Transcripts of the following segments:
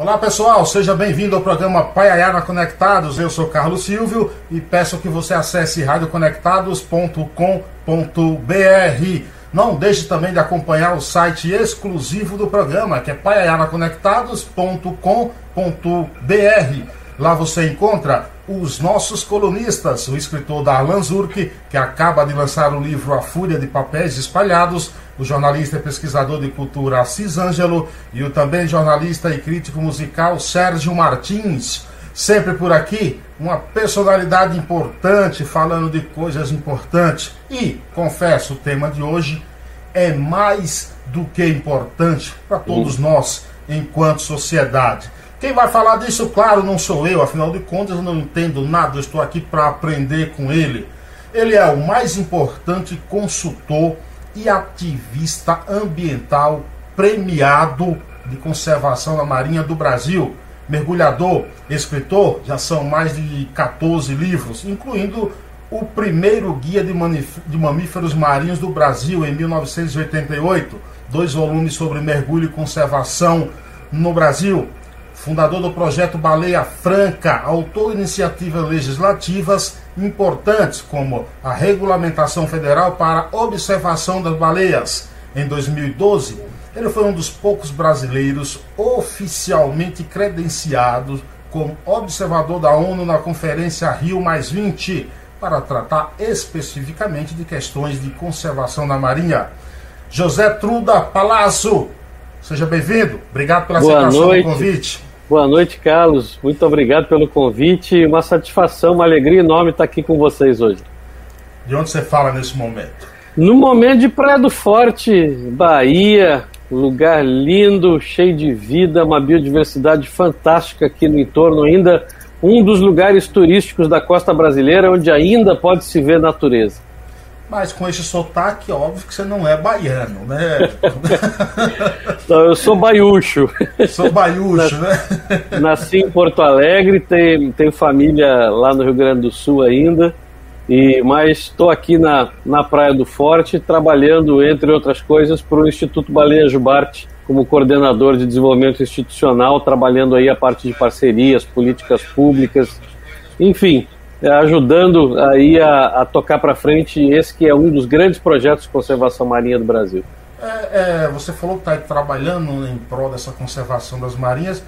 Olá pessoal, seja bem-vindo ao programa Paiayana Conectados. Eu sou Carlos Silvio e peço que você acesse radioconectados.com.br. Não deixe também de acompanhar o site exclusivo do programa, que é paiayanaconectados.com.br. Lá você encontra os nossos colunistas, o escritor Darlan Zurk, que acaba de lançar o livro A Fúria de Papéis Espalhados, o jornalista e pesquisador de cultura Assis Ângelo e o também jornalista e crítico musical Sérgio Martins. Sempre por aqui, uma personalidade importante falando de coisas importantes. E, confesso, o tema de hoje é mais do que importante para todos nós enquanto sociedade. Quem vai falar disso, claro, não sou eu, afinal de contas eu não entendo nada, eu estou aqui para aprender com ele. Ele é o mais importante consultor e ativista ambiental premiado de conservação da Marinha do Brasil. Mergulhador, escritor, já são mais de 14 livros, incluindo o primeiro guia de, de mamíferos marinhos do Brasil em 1988, dois volumes sobre mergulho e conservação no Brasil fundador do projeto Baleia Franca, autor de iniciativas legislativas importantes, como a regulamentação federal para observação das baleias. Em 2012, ele foi um dos poucos brasileiros oficialmente credenciados como observador da ONU na Conferência Rio Mais 20, para tratar especificamente de questões de conservação da Marinha. José Truda Palazzo, seja bem-vindo. Obrigado pela Boa aceitação noite. do convite. Boa noite, Carlos. Muito obrigado pelo convite. Uma satisfação, uma alegria enorme estar aqui com vocês hoje. De onde você fala nesse momento? No momento de Praia do Forte, Bahia, lugar lindo, cheio de vida, uma biodiversidade fantástica aqui no entorno, ainda um dos lugares turísticos da costa brasileira onde ainda pode se ver natureza. Mas com esse sotaque, óbvio que você não é baiano, né? não, eu sou baiúcho. Sou baiúcho, né? Nasci em Porto Alegre, tenho, tenho família lá no Rio Grande do Sul ainda. E, mas estou aqui na, na Praia do Forte, trabalhando, entre outras coisas, para o Instituto Baleia Jubarte, como coordenador de desenvolvimento institucional, trabalhando aí a parte de parcerias, políticas públicas, enfim, ajudando aí a, a tocar para frente esse que é um dos grandes projetos de conservação marinha do Brasil. É, é, você falou que está trabalhando em prol dessa conservação das marinhas.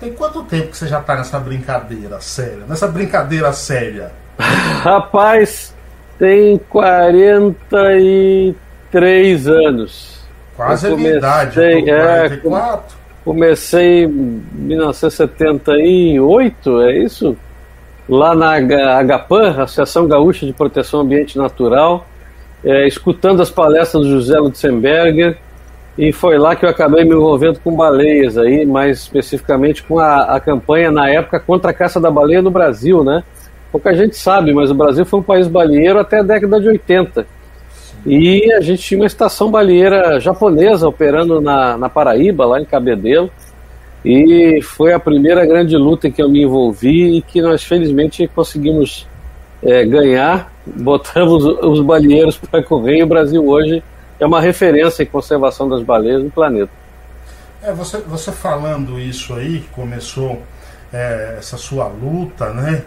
Tem quanto tempo que você já está nessa brincadeira séria? Nessa brincadeira séria? Rapaz, tem 43 anos. Quase a minha idade, é, Comecei em 1978, é isso? Lá na Agapan, Associação Gaúcha de Proteção Ambiente Natural, é, escutando as palestras do José Lutzenberger, e foi lá que eu acabei me envolvendo com baleias aí, mais especificamente com a, a campanha na época contra a caça da baleia no Brasil, né? Pouca gente sabe, mas o Brasil foi um país baleeiro até a década de 80. E a gente tinha uma estação baleeira japonesa operando na, na Paraíba, lá em Cabedelo. E foi a primeira grande luta que eu me envolvi e que nós felizmente conseguimos é, ganhar. Botamos os baleeiros para correr e o Brasil hoje é uma referência em conservação das baleias no planeta. É, você, você falando isso aí, começou é, essa sua luta, né,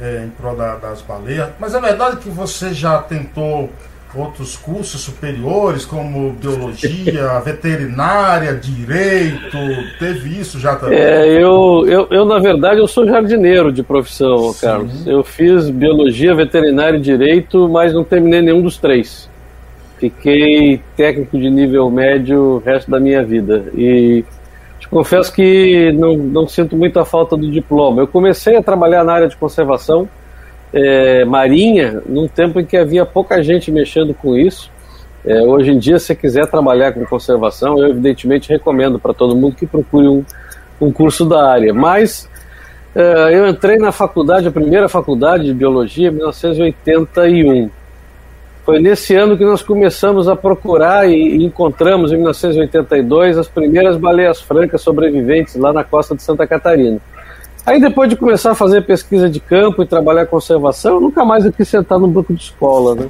é, em prol da, das baleias, mas é verdade que você já tentou outros cursos superiores, como biologia, veterinária, direito, teve isso já também? É, eu, eu, eu, na verdade, eu sou jardineiro de profissão, Sim. Carlos. Eu fiz biologia, veterinária e direito, mas não terminei nenhum dos três. Fiquei técnico de nível médio o resto da minha vida. E te confesso que não, não sinto muita falta do diploma. Eu comecei a trabalhar na área de conservação, é, marinha num tempo em que havia pouca gente mexendo com isso. É, hoje em dia, se quiser trabalhar com conservação, eu evidentemente recomendo para todo mundo que procure um, um curso da área. Mas é, eu entrei na faculdade, a primeira faculdade de biologia, em 1981. Foi nesse ano que nós começamos a procurar e, encontramos, em 1982, as primeiras baleias francas sobreviventes lá na costa de Santa Catarina. Aí depois de começar a fazer pesquisa de campo e trabalhar conservação, eu nunca mais eu quis sentar no banco de escola, né?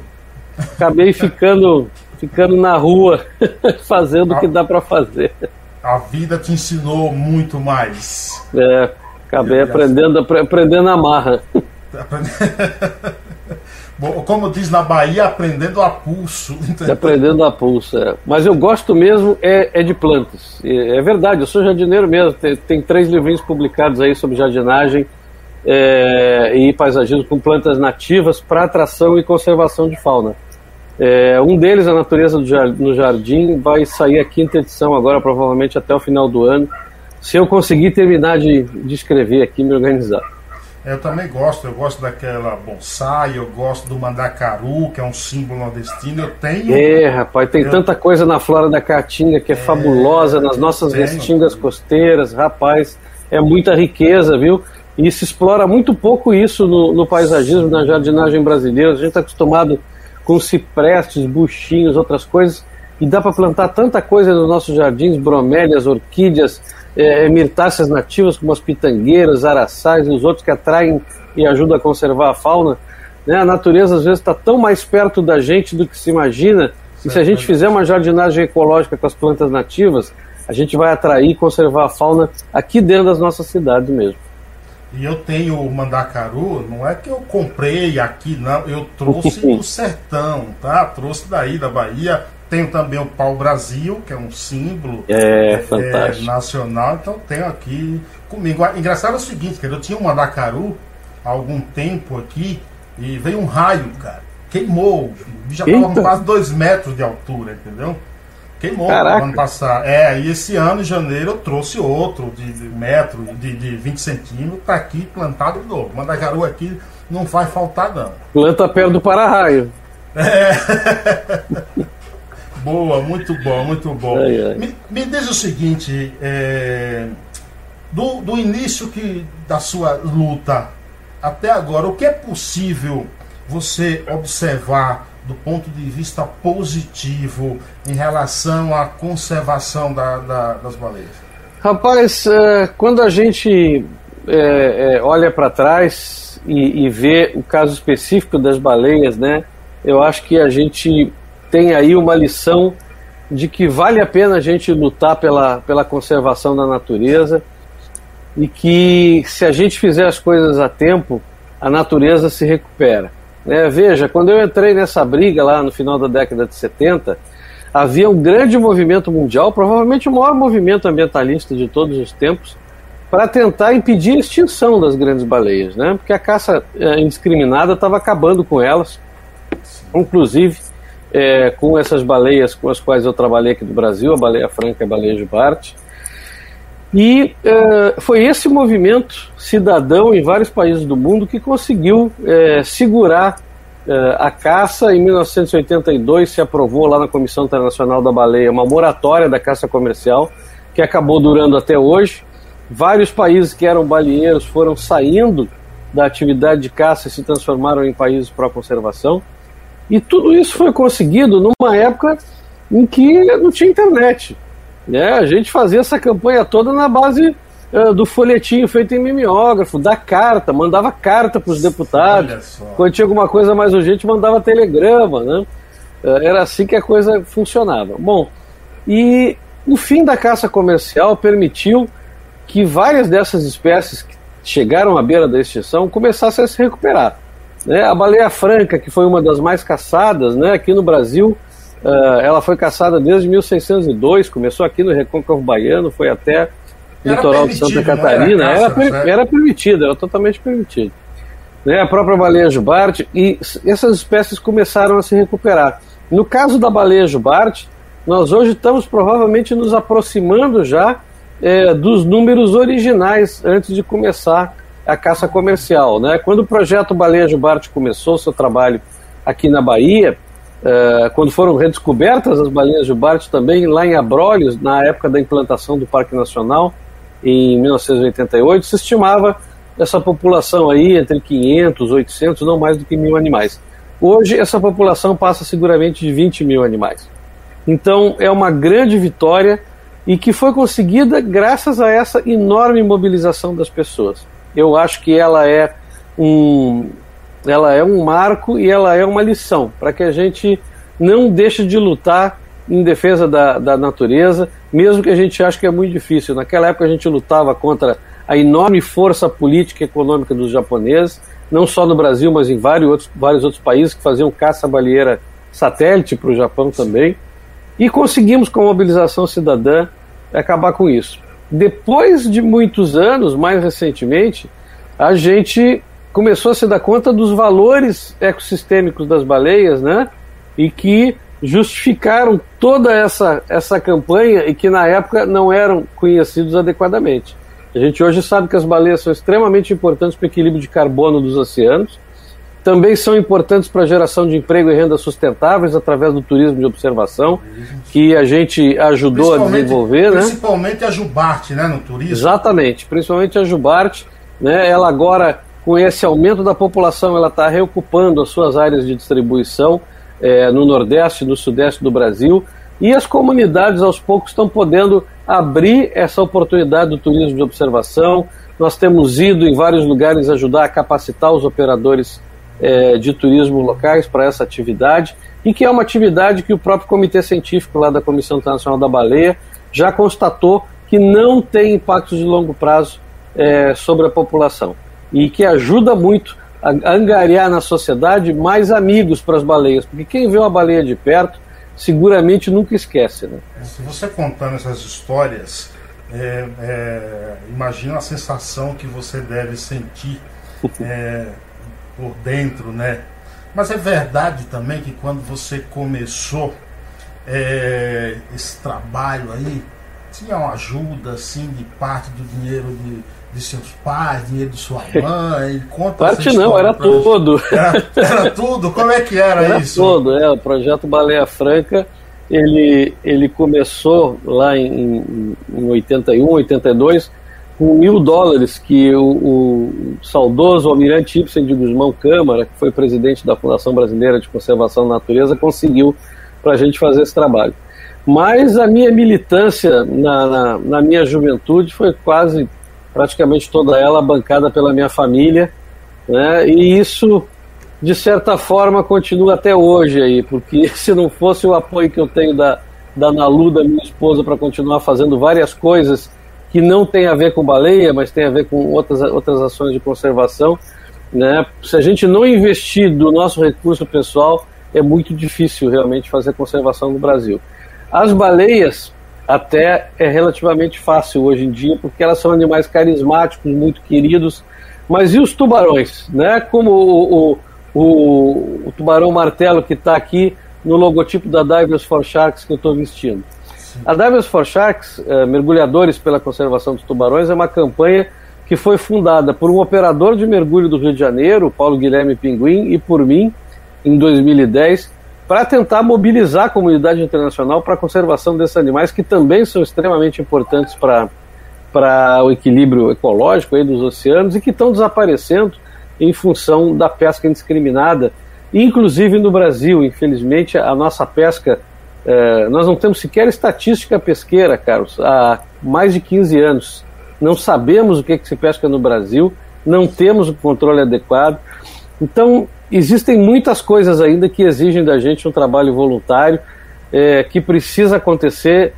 Acabei ficando, ficando na rua, fazendo o que dá para fazer. a vida te ensinou muito mais. É, acabei aprendendo, aprendendo a marra. Como diz na Bahia, aprendendo a pulso. Aprendendo a pulso, é. Mas eu gosto mesmo é, é de plantas. É, é, verdade, eu sou jardineiro mesmo. Tem, tem, três livrinhos publicados aí sobre jardinagem é, e paisagismo com plantas nativas para atração e conservação de fauna. É, um deles, A Natureza no Jardim, vai sair a quinta edição agora, provavelmente até o final do ano. Se eu conseguir terminar de, de escrever aqui, me organizar. Eu também gosto, eu gosto daquela bonsai, eu gosto do mandacaru, que é um símbolo nordestino. Eu tenho. É, rapaz, tem eu... tanta coisa na flora da caatinga que é, é fabulosa, nas nossas tenho. restingas costeiras, rapaz, é muita riqueza, viu? E se explora muito pouco isso no, no paisagismo, na jardinagem brasileira. A gente está acostumado com ciprestes, buchinhos, outras coisas, e dá para plantar tanta coisa nos nossos jardins bromélias, orquídeas é, mirtáceas nativas, como as pitangueiras, araçás e os outros que atraem e ajudam a conservar a fauna. Né? A natureza às vezes está tão mais perto da gente do que se imagina. E se a gente fizer uma jardinagem ecológica com as plantas nativas, a gente vai atrair e conservar a fauna aqui dentro das nossas cidades mesmo. E eu tenho o mandacaru, não é que eu comprei aqui, não, eu trouxe do sertão, tá? Trouxe daí da Bahia, tenho também o Pau Brasil, que é um símbolo é, é, fantástico. nacional, então tenho aqui comigo. Engraçado é o seguinte, que eu tinha um mandacaru há algum tempo aqui e veio um raio, cara. Queimou. Já estava quase dois metros de altura, entendeu? Queimou Caraca. ano passado. É, e esse ano, em janeiro, eu trouxe outro de, de metro, de, de 20 centímetros, tá aqui plantado de novo. Mandacaru aqui não vai faltar, não. Planta perto do para-raio. É. Boa, muito bom, muito bom. Ai, ai. Me, me, diz o seguinte, é, do, do início que, da sua luta até agora, o que é possível você observar do ponto de vista positivo em relação à conservação da, da, das baleias? Rapaz, é, quando a gente é, é, olha para trás e, e vê o caso específico das baleias, né, eu acho que a gente tem aí uma lição de que vale a pena a gente lutar pela, pela conservação da natureza e que se a gente fizer as coisas a tempo, a natureza se recupera. Né? Veja, quando eu entrei nessa briga lá no final da década de 70, havia um grande movimento mundial, provavelmente o maior movimento ambientalista de todos os tempos, para tentar impedir a extinção das grandes baleias, né? porque a caça é, indiscriminada estava acabando com elas. Inclusive, é, com essas baleias com as quais eu trabalhei aqui no Brasil, a baleia franca e a baleia jubarte. E é, foi esse movimento cidadão em vários países do mundo que conseguiu é, segurar é, a caça. Em 1982 se aprovou lá na Comissão Internacional da Baleia uma moratória da caça comercial, que acabou durando até hoje. Vários países que eram baleeiros foram saindo da atividade de caça e se transformaram em países para conservação. E tudo isso foi conseguido numa época em que não tinha internet. Né? A gente fazia essa campanha toda na base uh, do folhetinho feito em mimeógrafo, da carta, mandava carta para os deputados. Quando tinha alguma coisa mais urgente, mandava telegrama. Né? Uh, era assim que a coisa funcionava. Bom, e o fim da caça comercial permitiu que várias dessas espécies que chegaram à beira da extinção começassem a se recuperar. Né? A baleia franca, que foi uma das mais caçadas né, aqui no Brasil, uh, ela foi caçada desde 1602, começou aqui no Recôncavo Baiano, foi até o litoral de Santa Catarina. Era, caça, era, era permitido, era totalmente permitido. Né? A própria baleia jubarte, e essas espécies começaram a se recuperar. No caso da baleia jubarte, nós hoje estamos provavelmente nos aproximando já é, dos números originais antes de começar a caça comercial. Né? Quando o projeto Baleia Jubarte começou seu trabalho aqui na Bahia, uh, quando foram redescobertas as baleias Jubarte também lá em Abrolhos, na época da implantação do Parque Nacional, em 1988, se estimava essa população aí entre 500, 800, não mais do que mil animais. Hoje essa população passa seguramente de 20 mil animais. Então é uma grande vitória e que foi conseguida graças a essa enorme mobilização das pessoas eu acho que ela é um, ela é um marco e ela é uma lição para que a gente não deixe de lutar em defesa da, da natureza, mesmo que a gente ache que é muito difícil. Naquela época a gente lutava contra a enorme força política e econômica dos japoneses, não só no Brasil, mas em vários outros, vários outros países que faziam caça-baleeira satélite para o Japão também. E conseguimos, com a mobilização cidadã, acabar com isso. Depois de muitos anos, mais recentemente, a gente começou a se dar conta dos valores ecossistêmicos das baleias, né? E que justificaram toda essa, essa campanha e que na época não eram conhecidos adequadamente. A gente hoje sabe que as baleias são extremamente importantes para o equilíbrio de carbono dos oceanos, também são importantes para a geração de emprego e renda sustentáveis através do turismo de observação, que a gente ajudou a desenvolver. Né? Principalmente né? a Jubarte, né, no turismo. Exatamente, principalmente a Jubarte. Né, ela agora, com esse aumento da população, ela está reocupando as suas áreas de distribuição é, no Nordeste e no Sudeste do Brasil. E as comunidades, aos poucos, estão podendo abrir essa oportunidade do turismo de observação. Nós temos ido em vários lugares ajudar a capacitar os operadores é, de turismo locais para essa atividade, e que é uma atividade que o próprio Comitê Científico lá da Comissão Internacional da Baleia já constatou que não tem impactos de longo prazo é, sobre a população e que ajuda muito a angariar na sociedade mais amigos para as baleias, porque quem vê uma baleia de perto seguramente nunca esquece. Né? Se você contando essas histórias, é, é, imagina a sensação que você deve sentir é, por dentro, né? Mas é verdade também que quando você começou é, esse trabalho aí, tinha uma ajuda assim de parte do dinheiro de, de seus pais, dinheiro de sua mãe? Conta parte não, era tudo. Era, era, tudo? Como é que era, era isso? Tudo, é. O projeto Baleia Franca ele, ele começou lá em, em 81, 82 com mil dólares que o, o, saudoso almirante Ibsen de Guzmão Câmara, que foi presidente da Fundação Brasileira de Conservação da Natureza, conseguiu para a gente fazer esse trabalho. Mas a minha militância na, na, na, minha juventude foi quase, praticamente toda ela bancada pela minha família, né? e isso, de certa forma, continua até hoje aí, porque se não fosse o apoio que eu tenho da, da Nalu, da minha esposa, para continuar fazendo várias coisas que não tem a ver com baleia, mas tem a ver com outras, outras ações de conservação. Né? Se a gente não investir do nosso recurso pessoal, é muito difícil realmente fazer conservação no Brasil. As baleias até é relativamente fácil hoje em dia, porque elas são animais carismáticos, muito queridos. Mas e os tubarões? Né? Como o, o, o, o tubarão martelo que está aqui no logotipo da Divers for Sharks que eu estou vestindo. A Divers for Sharks, eh, Mergulhadores pela Conservação dos Tubarões, é uma campanha que foi fundada por um operador de mergulho do Rio de Janeiro, Paulo Guilherme Pinguim, e por mim, em 2010, para tentar mobilizar a comunidade internacional para a conservação desses animais, que também são extremamente importantes para para o equilíbrio ecológico aí dos oceanos e que estão desaparecendo em função da pesca indiscriminada, inclusive no Brasil. Infelizmente, a nossa pesca é, nós não temos sequer estatística pesqueira, Carlos, há mais de 15 anos. Não sabemos o que, é que se pesca no Brasil, não temos o controle adequado. Então, existem muitas coisas ainda que exigem da gente um trabalho voluntário, é, que precisa acontecer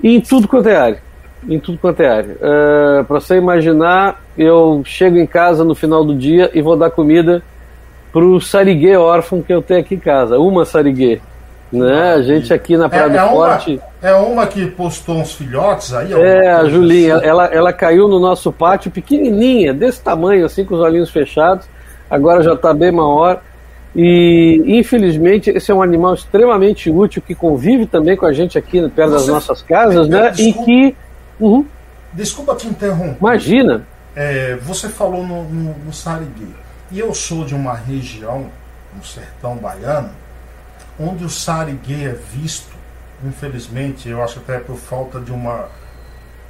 em tudo quanto é área. Em tudo quanto é área. É, Para você imaginar, eu chego em casa no final do dia e vou dar comida para o sariguê órfão que eu tenho aqui em casa, uma sariguê. Né? A gente aqui na Praia é, do é Forte. Uma, é uma que postou uns filhotes aí? É, a Julinha, assim. ela, ela caiu no nosso pátio pequenininha, desse tamanho, assim, com os olhinhos fechados. Agora já está bem maior. E infelizmente esse é um animal extremamente útil que convive também com a gente aqui perto Você, das nossas casas, né? Desculpa, e que. Uhum. Desculpa te interromper. Imagina. É, você falou no, no, no Sarigui. E eu sou de uma região, no sertão baiano, onde o sariguê é visto, infelizmente, eu acho até por falta de uma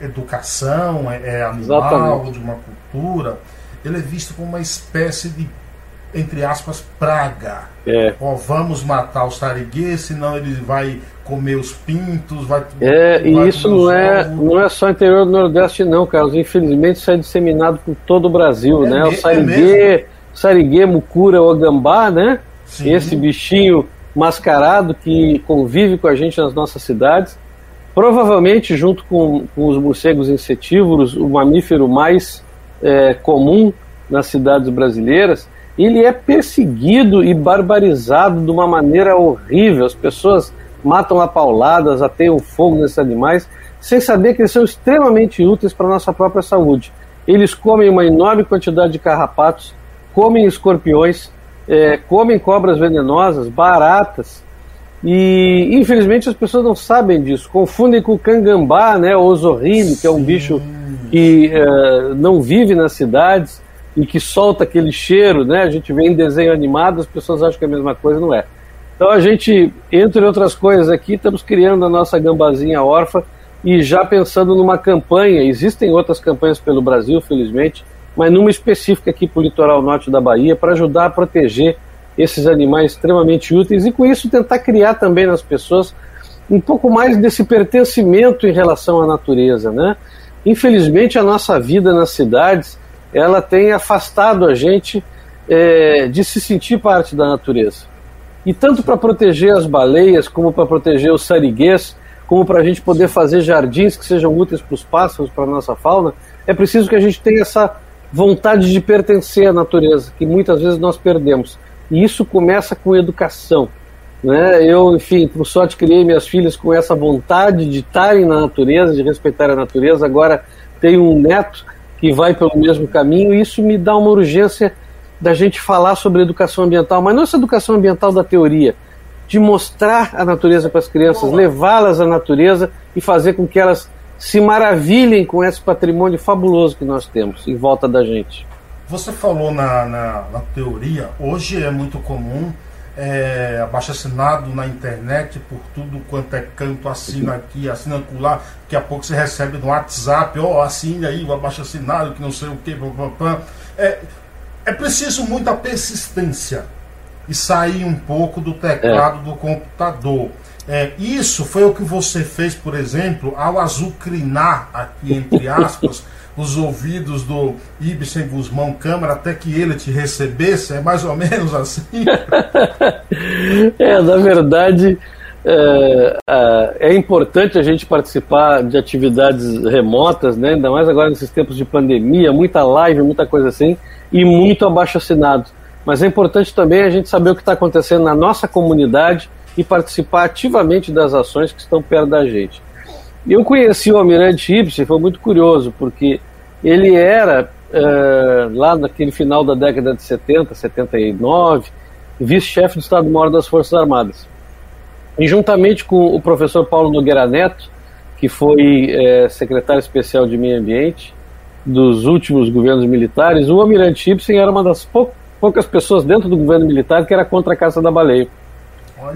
educação, é, é animal, Exatamente. de uma cultura, ele é visto como uma espécie de, entre aspas, praga. É. Ó, vamos matar o sariguê, senão ele vai comer os pintos, vai. É, e isso não é, não é só interior do Nordeste, não, Carlos. Infelizmente isso é disseminado por todo o Brasil, é né? o sariguê, é sariguê, mucura, ogambá, né? Sim. Esse bichinho mascarado que convive com a gente nas nossas cidades, provavelmente junto com, com os morcegos insetívoros, o mamífero mais é, comum nas cidades brasileiras, ele é perseguido e barbarizado de uma maneira horrível. As pessoas matam a pauladas, ateiam fogo nesses animais, sem saber que eles são extremamente úteis para a nossa própria saúde. Eles comem uma enorme quantidade de carrapatos, comem escorpiões, é, comem cobras venenosas, baratas, e infelizmente as pessoas não sabem disso, confundem com o cangambá, né, o osorrime, que é um bicho que é, não vive nas cidades e que solta aquele cheiro, né? A gente vê em desenho animado, as pessoas acham que é a mesma coisa, não é. Então a gente, entre outras coisas aqui, estamos criando a nossa gambazinha órfã e já pensando numa campanha, existem outras campanhas pelo Brasil, felizmente, mas numa específica aqui para o litoral norte da Bahia, para ajudar a proteger esses animais extremamente úteis e com isso tentar criar também nas pessoas um pouco mais desse pertencimento em relação à natureza, né? Infelizmente a nossa vida nas cidades ela tem afastado a gente é, de se sentir parte da natureza. E tanto para proteger as baleias, como para proteger os sariguês, como para a gente poder fazer jardins que sejam úteis para os pássaros, para a nossa fauna, é preciso que a gente tenha essa vontade de pertencer à natureza, que muitas vezes nós perdemos. E isso começa com educação. Né? Eu, enfim, por sorte, criei minhas filhas com essa vontade de estarem na natureza, de respeitar a natureza. Agora tenho um neto que vai pelo mesmo caminho, e isso me dá uma urgência da gente falar sobre educação ambiental, mas não essa educação ambiental da teoria, de mostrar a natureza para as crianças, levá-las à natureza e fazer com que elas se maravilhem com esse patrimônio fabuloso que nós temos em volta da gente. Você falou na, na, na teoria, hoje é muito comum é, abaixo assinado na internet por tudo quanto é canto, assina aqui, assina lá, daqui a pouco você recebe no WhatsApp, ó, oh, assine aí o abaixo assinado, que não sei o que, é, é preciso muita persistência e sair um pouco do teclado é. do computador. É, isso foi o que você fez, por exemplo, ao azucrinar, aqui entre aspas, os ouvidos do Ibsen Guzmão Câmara até que ele te recebesse? É mais ou menos assim? é, na verdade, é, é, importante a gente participar de atividades remotas, né? ainda mais agora nesses tempos de pandemia, muita live, muita coisa assim, e muito abaixo assinado. Mas é importante também a gente saber o que está acontecendo na nossa comunidade e participar ativamente das ações que estão perto da gente. Eu conheci o Almirante Ibsen, foi muito curioso, porque ele era, uh, lá naquele final da década de 70, 79, vice-chefe do Estado-Maior das Forças Armadas. E juntamente com o professor Paulo Nogueira Neto, que foi é, secretário especial de Meio Ambiente dos últimos governos militares, o Almirante Ibsen era uma das pou poucas pessoas dentro do governo militar que era contra a caça da baleia.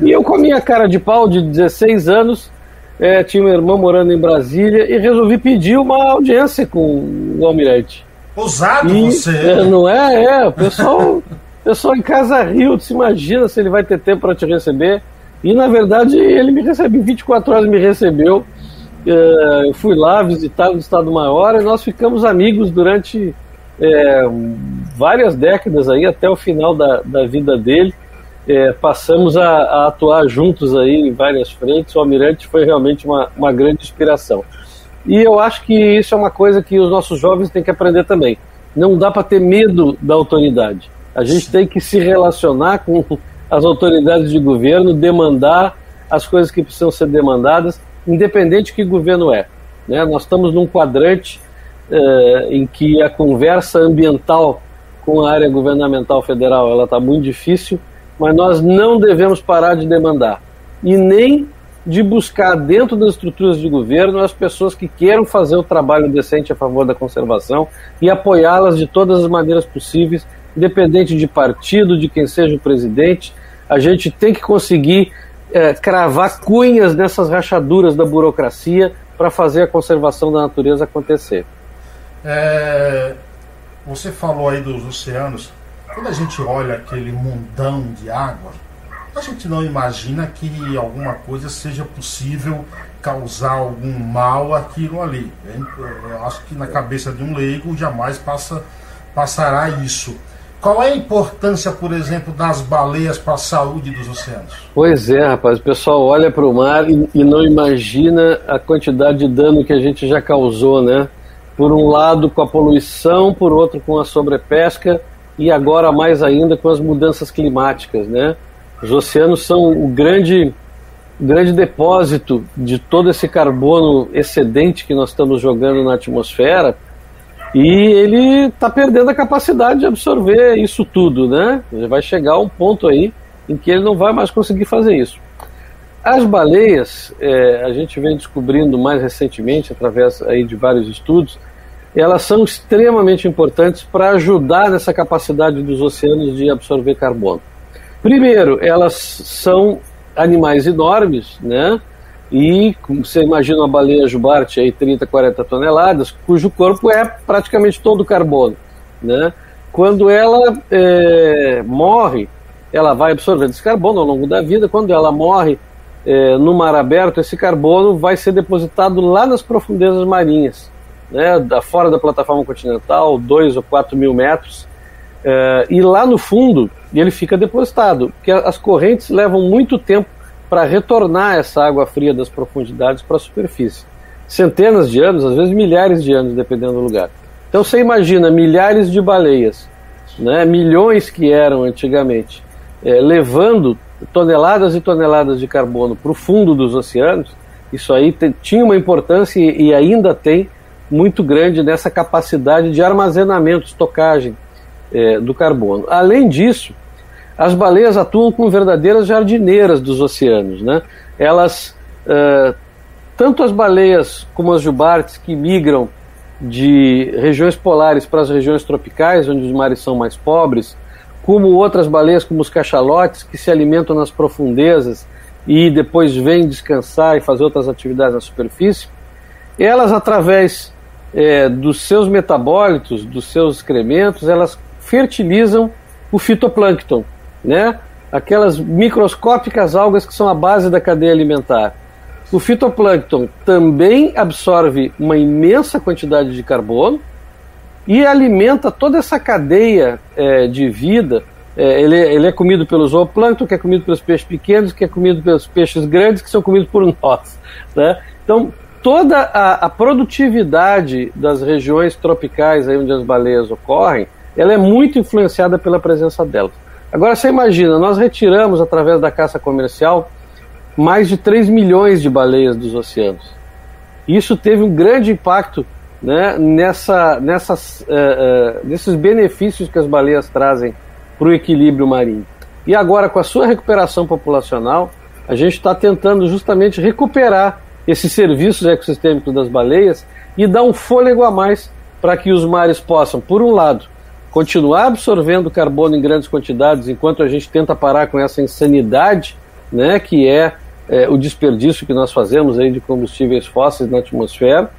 E eu com a minha cara de pau de 16 anos, é, tinha uma irmã morando em Brasília e resolvi pedir uma audiência com o almirante. Ousado e, você! É, não é? É, o pessoal, pessoal em casa riu, se imagina se ele vai ter tempo para te receber. E na verdade ele me recebeu, 24 horas me recebeu. É, eu fui lá visitar o Estado Maior e nós ficamos amigos durante é, várias décadas aí, até o final da, da vida dele é, passamos a, a, atuar juntos aí em várias frentes. O Almirante foi realmente uma, uma grande inspiração. E eu acho que isso é uma coisa que os nossos jovens têm que aprender também. Não dá para ter medo da autoridade. A gente tem que se relacionar com as autoridades de governo, demandar as coisas que precisam ser demandadas, independente de que governo é. Né? Nós estamos num quadrante é, em que a conversa ambiental com a área governamental federal ela está muito difícil mas nós não devemos parar de demandar e nem de buscar dentro das estruturas de governo as pessoas que queiram fazer o trabalho decente a favor da conservação e apoiá-las de todas as maneiras possíveis, independente de partido, de quem seja o presidente. A gente tem que conseguir é, cravar cunhas nessas rachaduras da burocracia para fazer a conservação da natureza acontecer. É, você falou aí dos oceanos. Quando a gente olha aquele mundão de água, a gente não imagina que alguma coisa seja possível causar algum mal aquilo ali. Eu acho que na cabeça de um leigo jamais passa, passará isso. Qual é a importância, por exemplo, das baleias para a saúde dos oceanos? Pois é, rapaz. O pessoal olha para o mar e, e, não imagina a quantidade de dano que a gente já causou, né? Por um lado com a poluição, por outro com a sobrepesca e agora mais ainda com as mudanças climáticas, né? Os oceanos são o grande, grande depósito de todo esse carbono excedente que nós estamos jogando na atmosfera e ele está perdendo a capacidade de absorver isso tudo, né? Ele vai chegar a um ponto aí em que ele não vai mais conseguir fazer isso. As baleias, é, a gente vem descobrindo mais recentemente, através aí de vários estudos, elas são extremamente importantes para ajudar nessa capacidade dos oceanos de absorver carbono. Primeiro, elas são animais enormes, né? E você imagina uma baleia jubarte aí 30, 40 toneladas, cujo corpo é praticamente todo carbono, né? Quando ela é, morre, ela vai absorvendo esse carbono ao longo da vida. Quando ela morre é, no mar aberto, esse carbono vai ser depositado lá nas profundezas marinhas, né? Da fora da plataforma continental, 2 ou 4 mil metros. É, e lá no fundo ele fica depositado, porque as correntes levam muito tempo para retornar essa água fria das profundidades para a superfície. Centenas de anos, às vezes milhares de anos, dependendo do lugar. Então você imagina milhares de baleias, né, milhões que eram antigamente, é, levando toneladas e toneladas de carbono para o fundo dos oceanos. Isso aí tinha uma importância e, e ainda tem muito grande nessa capacidade de armazenamento, estocagem é, do carbono. Além disso, as baleias atuam como verdadeiras jardineiras dos oceanos. Né? Elas, uh, tanto as baleias como as jubartes que migram de regiões polares para as regiões tropicais, onde os mares são mais pobres, como outras baleias, como os cachalotes, que se alimentam nas profundezas e depois vêm descansar e fazer outras atividades na superfície, elas, através é, dos seus metabólitos, dos seus excrementos, elas fertilizam o fitoplâncton, né? aquelas microscópicas algas que são a base da cadeia alimentar. O fitoplâncton também absorve uma imensa quantidade de carbono e alimenta toda essa cadeia é, de vida. É, ele, ele, é comido pelo zooplâncton, que é comido pelos peixes pequenos, que é comido pelos peixes grandes, que são comidos por nós. Né? Então, toda a, a, produtividade das regiões tropicais aí onde as baleias ocorrem, ela é muito influenciada pela presença delas. Agora você imagina, nós retiramos através da caça comercial mais de 3 milhões de baleias dos oceanos. Isso teve um grande impacto né, nessa, nessas, uh, uh, nesses benefícios que as baleias trazem para o equilíbrio marinho. E agora, com a sua recuperação populacional, a gente está tentando justamente recuperar esses serviços ecossistêmicos das baleias e dar um fôlego a mais para que os mares possam, por um lado, continuar absorvendo carbono em grandes quantidades enquanto a gente tenta parar com essa insanidade, né, que é, é o desperdício que nós fazemos aí de combustíveis fósseis na atmosfera,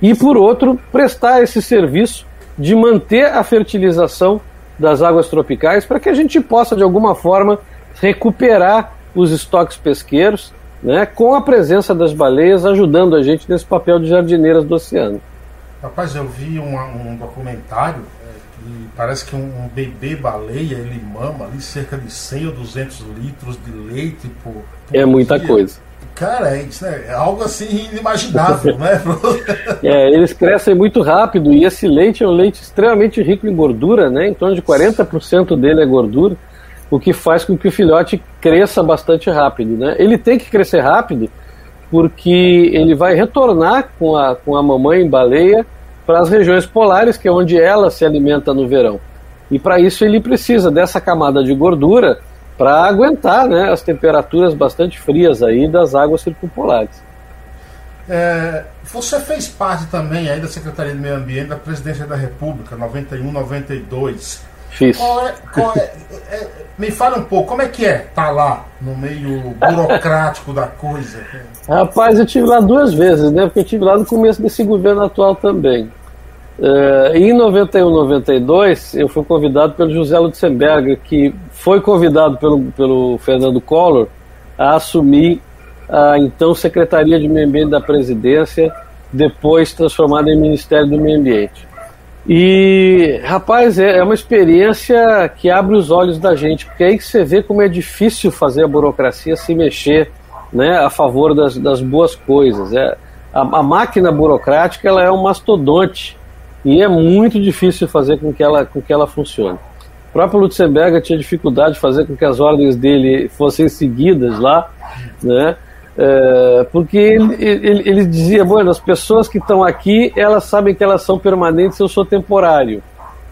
e por outro, prestar esse serviço de manter a fertilização das águas tropicais para que a gente possa de alguma forma recuperar os estoques pesqueiros, né, com a presença das baleias ajudando a gente nesse papel de jardineiras do oceano. Rapaz, eu vi uma, um documentário e parece que um, um, bebê baleia ele mama ali cerca de 100 ou 200 litros de leite por, por É muita dia. coisa. Cara, é, isso é algo assim inimaginável, né? é, eles crescem muito rápido e esse leite é um leite extremamente rico em gordura, né? Em torno de 40% dele é gordura, o que faz com que o filhote cresça bastante rápido, né? Ele tem que crescer rápido porque ele vai retornar com a, com a mamãe baleia para as regiões polares, que é onde ela se alimenta no verão. E para isso ele precisa dessa camada de gordura para aguentar né, as temperaturas bastante frias aí das águas circumpolares. É, você fez parte também aí da Secretaria de Meio Ambiente da Presidência da República, 91-92. Fiz. Qual é, qual é, é, me fala um pouco, como é que é estar tá lá no meio burocrático da coisa? Rapaz, eu tive lá duas vezes, né? Porque eu tive lá no começo desse governo atual também. Uh, em 91, 92, eu fui convidado pelo José Lutzenberger, que foi convidado pelo, pelo Fernando Collor a assumir a então Secretaria de Meio Ambiente da Presidência, depois transformada em Ministério do Meio Ambiente. E, rapaz, é, é uma experiência que abre os olhos da gente, porque é aí que você vê como é difícil fazer a burocracia se mexer né, a favor das, das boas coisas. É, a, a, máquina burocrática ela é um mastodonte e é muito difícil fazer com que ela, com que ela funcione. O próprio Lutzenberger tinha dificuldade de fazer com que as ordens dele fossem seguidas lá, né? É, porque ele, ele, ele, dizia, bueno, as pessoas que estão aqui, elas sabem que elas são permanentes, eu sou temporário.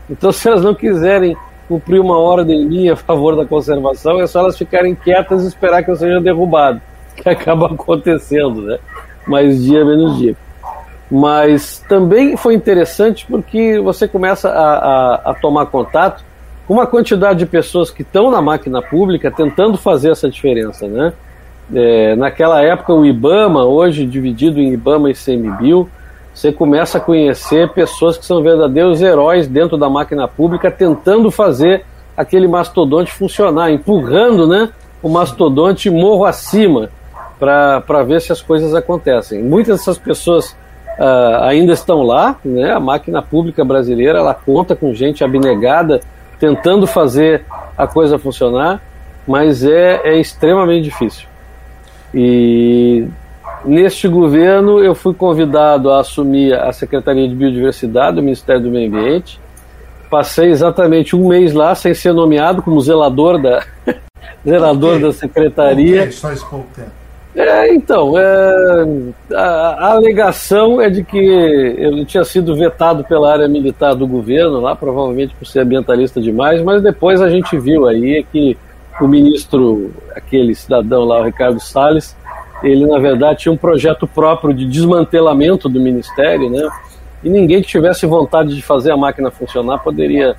Então, se elas não quiserem cumprir uma ordem minha a favor da conservação, é só elas ficarem quietas e esperar que eu seja derrubado, que acaba acontecendo, né? Mais dia, menos dia. Mas também foi interessante porque você começa a, a, a tomar contato com uma quantidade de pessoas que estão na máquina pública tentando fazer essa diferença, né? É, naquela época, o IBAMA, hoje dividido em IBAMA e CMBio, você começa a conhecer pessoas que são verdadeiros heróis dentro da máquina pública, tentando fazer aquele mastodonte funcionar, empurrando né, o mastodonte morro acima para ver se as coisas acontecem. Muitas dessas pessoas uh, ainda estão lá, né, a máquina pública brasileira ela conta com gente abnegada tentando fazer a coisa funcionar, mas é, é extremamente difícil. E neste governo eu fui convidado a assumir a Secretaria de Biodiversidade do Ministério do Meio Ambiente. Passei exatamente um mês lá sem ser nomeado como zelador da zelador da secretaria. só esse pouco tempo. É, então, é, a, a, alegação é de que eu tinha sido vetado pela área militar do governo lá, provavelmente por ser ambientalista demais, mas depois a gente viu aí que o ministro, aquele cidadão lá, o Ricardo Salles, ele na verdade tinha um projeto próprio de desmantelamento do ministério, né? E ninguém que tivesse vontade de fazer a máquina funcionar poderia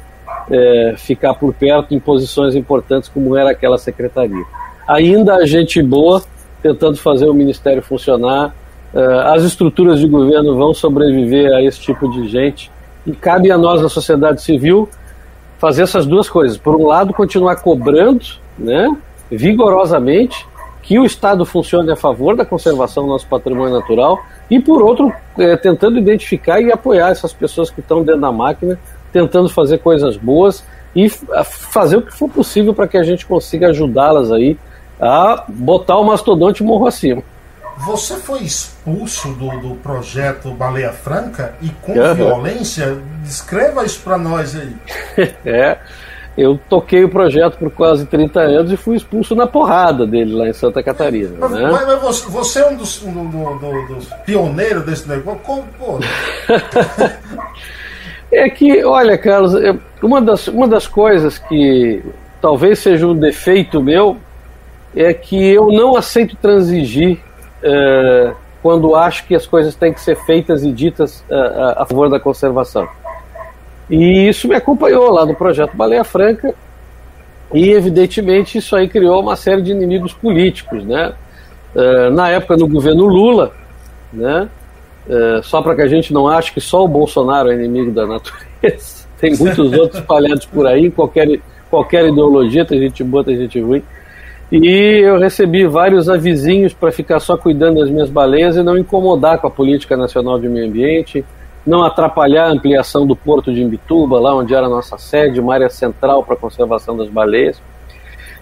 é, ficar por perto em posições importantes como era aquela secretaria. Ainda a gente boa tentando fazer o ministério funcionar, é, as estruturas de governo vão sobreviver a esse tipo de gente e cabe a nós, a sociedade civil, fazer essas duas coisas. Por um lado, continuar cobrando né, vigorosamente que o Estado funcione a favor da conservação do nosso patrimônio natural e, por outro, é, tentando identificar e apoiar essas pessoas que estão dentro da máquina, tentando fazer coisas boas e fazer o que for possível para que a gente consiga ajudá-las aí a botar o mastodonte morro acima. Você foi expulso do, do projeto Baleia Franca e com uhum. violência? Descreva isso para nós aí. é eu toquei o projeto por quase 30 anos e fui expulso na porrada dele lá em Santa Catarina. Mas, né? mas, mas você, você, é um dos, um, do, dos pioneiros desse negócio? Como, pô? é que, olha, Carlos, uma das, uma das coisas que talvez seja um defeito meu é que eu não aceito transigir é, quando acho que as coisas têm que ser feitas e ditas é, a favor da conservação. E isso me acompanhou lá no projeto Baleia Franca, e evidentemente isso aí criou uma série de inimigos políticos, né? Uh, na época no governo Lula, né? Uh, só para que a gente não ache que só o Bolsonaro é inimigo da natureza, tem muitos outros espalhados por aí, qualquer, qualquer ideologia, tem gente boa, tem gente ruim. E eu recebi vários avisinhos para ficar só cuidando das minhas baleias e não incomodar com a política nacional de meio ambiente, não atrapalhar a ampliação do porto de Imbituba, lá onde era a nossa sede, uma área central para a conservação das baleias.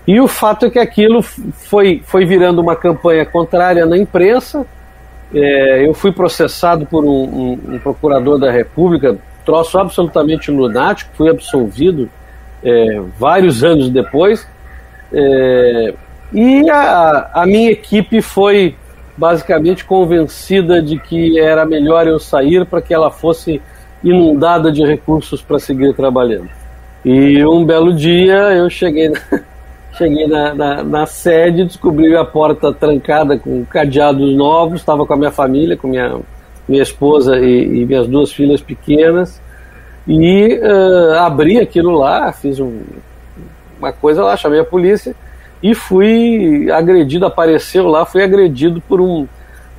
E o fato é que aquilo foi, foi virando uma campanha contrária na imprensa. É, eu fui processado por um, um, um, procurador da República, troço absolutamente lunático, fui absolvido é, vários anos depois. É, e a, a minha equipe foi basicamente convencida de que era melhor eu sair para que ela fosse inundada de recursos para seguir trabalhando. E um belo dia eu cheguei na, cheguei na, na, na sede, descobri a porta trancada com cadeados novos, estava com a minha família, com minha, minha esposa e, e minhas duas filhas pequenas, e uh, abri aquilo lá, fiz um, uma coisa lá, chamei a polícia, e fui agredido, apareceu lá, fui agredido por um,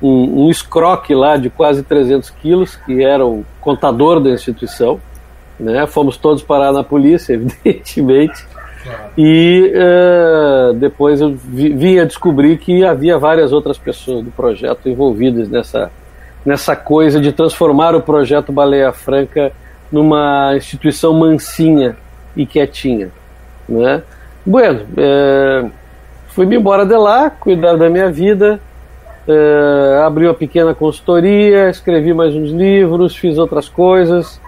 um, um escroque lá de quase 300 quilos, que era o contador da instituição. Né? Fomos todos parar na polícia, evidentemente. E uh, depois eu vi, vim a descobrir que havia várias outras pessoas do projeto envolvidas nessa, nessa coisa de transformar o projeto Baleia Franca numa instituição mansinha e quietinha. Né? Bueno, é, fui-me embora de lá, cuidar da minha vida, é, abri uma pequena consultoria, escrevi mais uns livros, fiz outras coisas.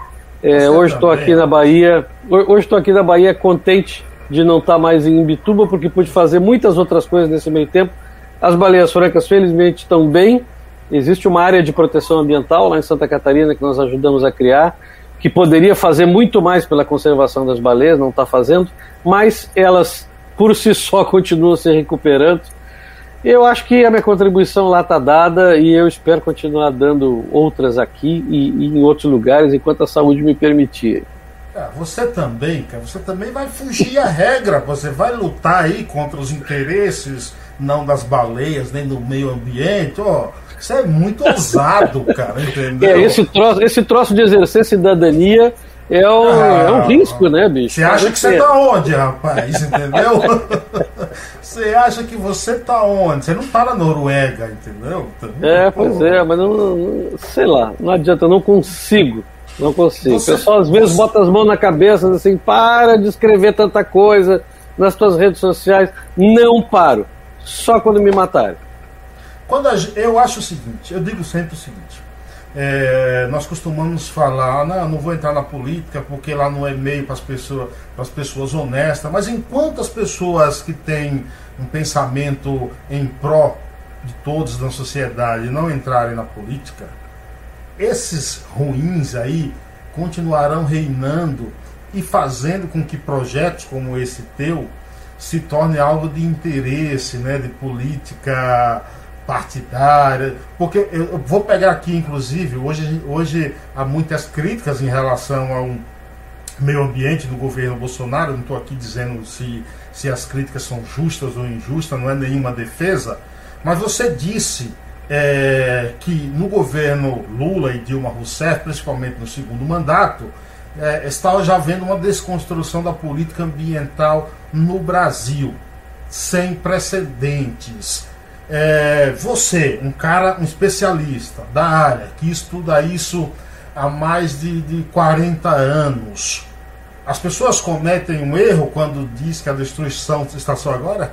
É, hoje estou aqui na Bahia. Hoje estou aqui na Bahia contente de não estar tá mais em Imbituba, porque pude fazer muitas outras coisas nesse meio tempo. As baleias francas, felizmente, estão bem. Existe uma área de proteção ambiental lá em Santa Catarina que nós ajudamos a criar, que poderia fazer muito mais pela conservação das baleias, não está fazendo, mas elas por si só continuam se recuperando eu acho que a minha contribuição lá está dada e eu espero continuar dando outras aqui e, e em outros lugares enquanto a saúde me permitir. É, você também, cara, você também vai fugir a regra, você vai lutar aí contra os interesses não das baleias, nem do meio ambiente, ó. Isso é muito ousado, cara, entendeu? É, esse troço, esse troço de exercer cidadania é um, ah, é um risco, né, bicho? Você acha que você tá onde, rapaz? Entendeu? você acha que você tá onde? Você não tá na Noruega, entendeu? é, pois é, mas não, não, sei lá, não adianta, não consigo. Não consigo. Você, o pessoal às vezes você... bota as mãos na cabeça assim, para de escrever tanta coisa nas tuas redes sociais. Não paro. Só quando me matarem. Quando a, eu acho o seguinte, eu digo sempre o seguinte é, nós costumamos falar, não, não vou entrar na política porque lá não é meio para as pessoas, pessoas honestas, mas enquanto as pessoas que têm um pensamento em pró de todos na sociedade não entrarem na política, esses ruins aí continuarão reinando e fazendo com que projetos como esse teu se torne algo de interesse, né, de política partidária, porque eu vou pegar aqui, inclusive, hoje, hoje há muitas críticas em relação ao meio ambiente do governo Bolsonaro, não estou aqui dizendo se, se as críticas são justas ou injustas, não é nenhuma defesa, mas você disse é, que no governo Lula e Dilma Rousseff, principalmente no segundo mandato, é, estava já havendo uma desconstrução da política ambiental no Brasil, sem precedentes. É, você, um cara, um especialista da área, que estuda isso há mais de, de 40 anos, as pessoas cometem um erro quando diz que a destruição está só agora?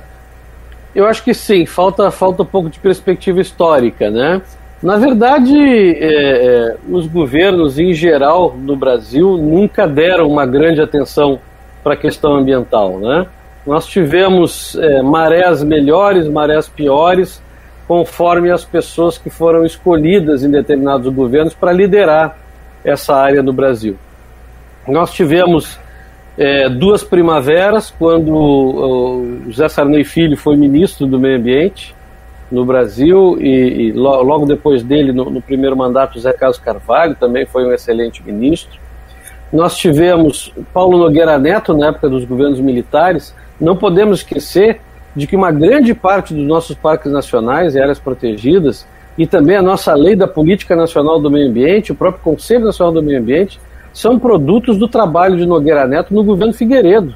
Eu acho que sim, falta, falta um pouco de perspectiva histórica, né? Na verdade, é, é, os governos em geral no Brasil nunca deram uma grande atenção para a questão ambiental, né? Nós tivemos é, marés melhores, marés piores, conforme as pessoas que foram escolhidas em determinados governos para liderar essa área no Brasil. Nós tivemos é, duas primaveras, quando o José Sarney Filho foi ministro do Meio Ambiente no Brasil, e, e logo depois dele, no, no primeiro mandato, José Carlos Carvalho também foi um excelente ministro. Nós tivemos Paulo Nogueira Neto, na época dos governos militares, não podemos esquecer de que uma grande parte dos nossos parques nacionais e áreas protegidas e também a nossa lei da Política Nacional do Meio Ambiente, o próprio Conselho Nacional do Meio Ambiente, são produtos do trabalho de Nogueira Neto no governo Figueiredo.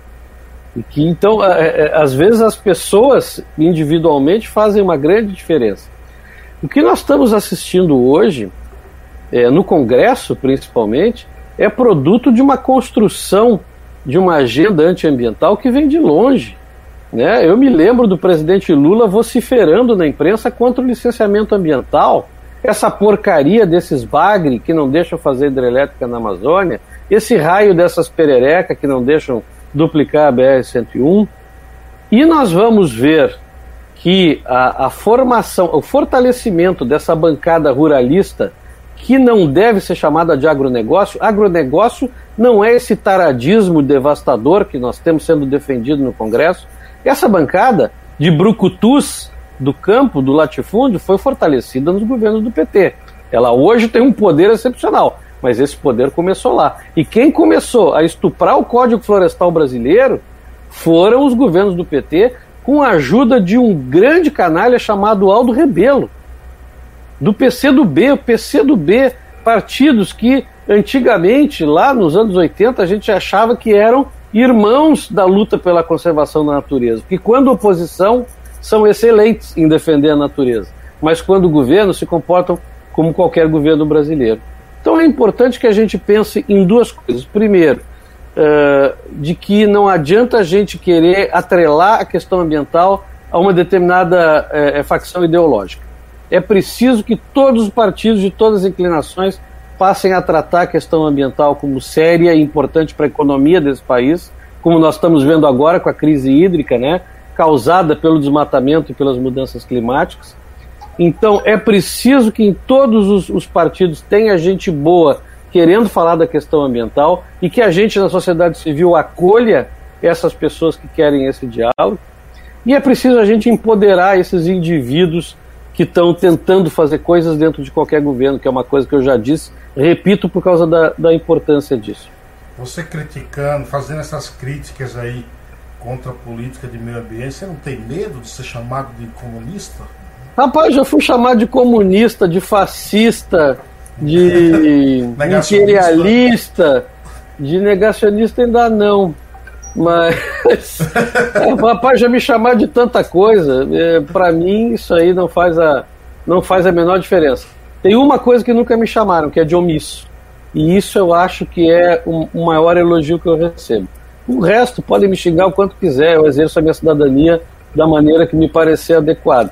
E que então, às vezes, as pessoas individualmente fazem uma grande diferença. O que nós estamos assistindo hoje, é, no Congresso principalmente, é produto de uma construção de uma agenda antiambiental que vem de longe. Né? Eu me lembro do presidente Lula vociferando na imprensa contra o licenciamento ambiental, essa porcaria desses bagre que não deixam fazer hidrelétrica na Amazônia, esse raio dessas perereca que não deixam duplicar a BR-101. E nós vamos ver que a, a formação, o fortalecimento dessa bancada ruralista que não deve ser chamada de agronegócio. Agronegócio não é esse taradismo devastador que nós temos sendo defendido no Congresso. Essa bancada de brucutus do campo, do latifúndio, foi fortalecida nos governos do PT. Ela hoje tem um poder excepcional, mas esse poder começou lá. E quem começou a estuprar o Código Florestal brasileiro foram os governos do PT, com a ajuda de um grande canalha chamado Aldo Rebelo do PC do B, o PC do B, partidos que antigamente, lá nos anos 80, a gente achava que eram irmãos da luta pela conservação da natureza, que quando oposição são excelentes em defender a natureza, mas quando governo se comportam como qualquer governo brasileiro. Então é importante que a gente pense em duas coisas. Primeiro, uh, de que não adianta a gente querer atrelar a questão ambiental a uma determinada uh, facção ideológica. É preciso que todos os partidos de todas as inclinações passem a tratar a questão ambiental como séria e importante para a economia desse país, como nós estamos vendo agora com a crise hídrica, né, causada pelo desmatamento e pelas mudanças climáticas. Então é preciso que em todos os, os partidos tenha gente boa querendo falar da questão ambiental e que a gente na sociedade civil acolha essas pessoas que querem esse diálogo. E é preciso a gente empoderar esses indivíduos que estão tentando fazer coisas dentro de qualquer governo, que é uma coisa que eu já disse, repito por causa da, da importância disso. Você criticando, fazendo essas críticas aí contra a política de meio ambiente, você não tem medo de ser chamado de comunista? Rapaz, já fui chamado de comunista, de fascista, de imperialista, de negacionista ainda não. Mas, rapaz, já me chamar de tanta coisa, é, para mim isso aí não faz, a, não faz a menor diferença. Tem uma coisa que nunca me chamaram, que é de omisso. E isso eu acho que é o, o maior elogio que eu recebo. O resto podem me xingar o quanto quiser, eu exerço a minha cidadania da maneira que me parecer adequada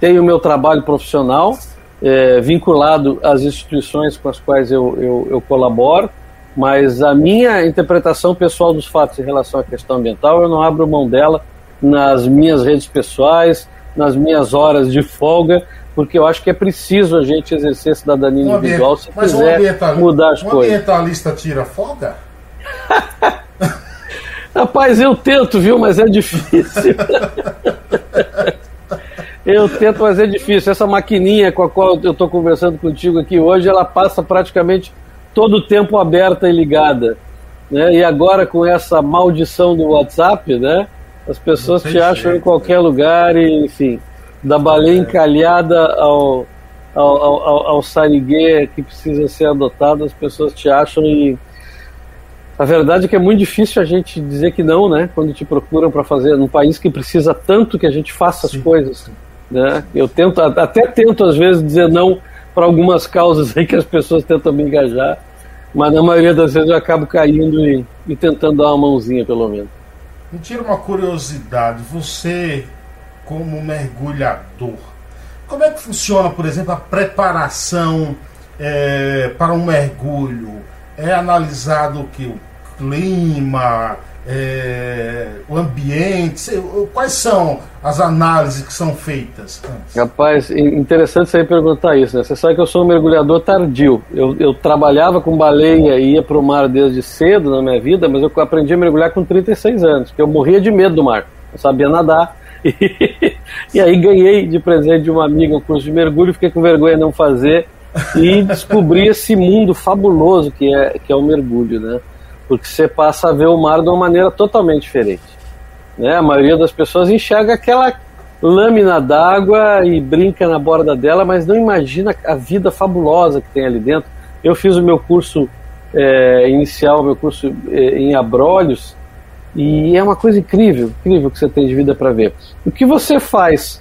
tenho o meu trabalho profissional é, vinculado às instituições com as quais eu, eu, eu, colaboro, mas a minha interpretação pessoal dos fatos em relação à questão ambiental, eu não abro mão dela nas minhas redes pessoais, nas minhas horas de folga, porque eu acho que é preciso a gente exercer cidadania um individual se quiser um mudar as um coisas. O ambientalista tira folga? Rapaz, eu tento, viu, mas é difícil. Eu tento, mas é difícil. Essa maquininha com a qual eu estou conversando contigo aqui hoje, ela passa praticamente todo o tempo aberta e ligada. Né? E agora com essa maldição do WhatsApp, né? As pessoas te acham jeito, em qualquer né? lugar e, enfim, da baleia é. encalhada ao, ao, ao, ao sariguê que precisa ser adotado, as pessoas te acham e a verdade é que é muito difícil a gente dizer que não, né? Quando te procuram para fazer num país que precisa tanto que a gente faça as Sim. coisas. Né? Eu tento, até tento às vezes dizer não para algumas causas aí que as pessoas tentam me engajar, mas na maioria das vezes eu acabo caindo e, e tentando dar uma mãozinha pelo menos. Me tira uma curiosidade, você como mergulhador, como é que funciona, por exemplo, a preparação é, para um mergulho? É analisado o que o clima, é, o ambiente? Quais são as análises que são feitas? Rapaz, interessante você perguntar isso, né? Você sabe que eu sou um mergulhador tardio. Eu, eu trabalhava com baleia e ia para o mar desde cedo na minha vida, mas eu aprendi a mergulhar com 36 anos, porque eu morria de medo do mar. Eu sabia nadar. E, e aí ganhei de presente de uma amiga um curso de mergulho, fiquei com vergonha de não fazer e descobri esse mundo fabuloso que é, que é o mergulho, né? Porque você passa a ver o mar de uma maneira totalmente diferente. Né? A maioria das pessoas enxerga aquela lâmina d'água e brinca na borda dela, mas não imagina a vida fabulosa que tem ali dentro. Eu fiz o meu curso é, inicial, meu curso é, em abrolhos, e é uma coisa incrível, incrível que você tem de vida para ver. O que você faz,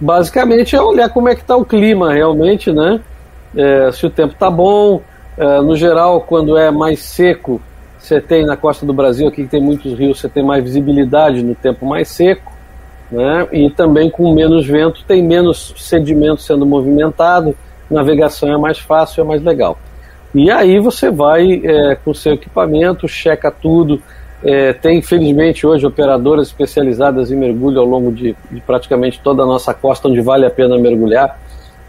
basicamente, é olhar como é que está o clima realmente, né? É, se o tempo está bom, é, no geral, quando é mais seco, você tem na costa do Brasil, aqui que tem muitos rios, você tem mais visibilidade no tempo mais seco, né? e também com menos vento, tem menos sedimento sendo movimentado, navegação é mais fácil, é mais legal. E aí você vai é, com seu equipamento, checa tudo. É, tem, infelizmente, hoje operadoras especializadas em mergulho ao longo de, de, praticamente toda a nossa costa, onde vale a pena mergulhar.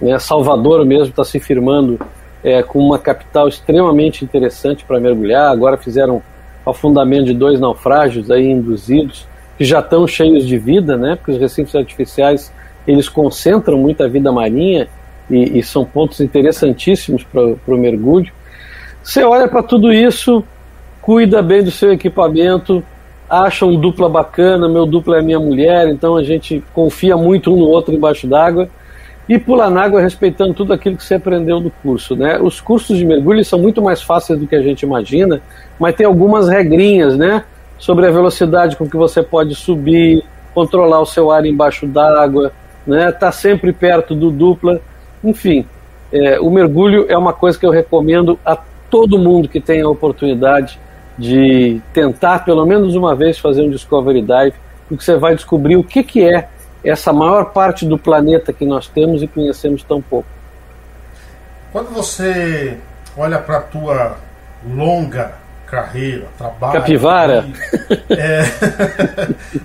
Né? Salvador mesmo está se firmando é, com uma capital extremamente interessante para mergulhar. Agora fizeram afundamento de dois naufrágios aí induzidos, que já estão cheios de vida, né? Porque os recifes artificiais eles concentram muita vida marinha e, e são pontos interessantíssimos para o mergulho. Você olha para tudo isso, cuida bem do seu equipamento, acha um dupla bacana, meu dupla é minha mulher, então a gente confia muito um no outro embaixo d'água e pular na água respeitando tudo aquilo que você aprendeu do curso. Né? Os cursos de mergulho são muito mais fáceis do que a gente imagina, mas tem algumas regrinhas né? sobre a velocidade com que você pode subir, controlar o seu ar embaixo d'água, né? tá sempre perto do dupla, enfim. é, o mergulho é uma coisa que eu recomendo a todo mundo que tenha a oportunidade de tentar pelo menos uma vez fazer um Discovery Dive, porque você vai descobrir o que, que é essa maior parte do planeta que nós temos e conhecemos tão pouco. Quando você olha para a tua longa carreira, trabalho. Capivara! E, é,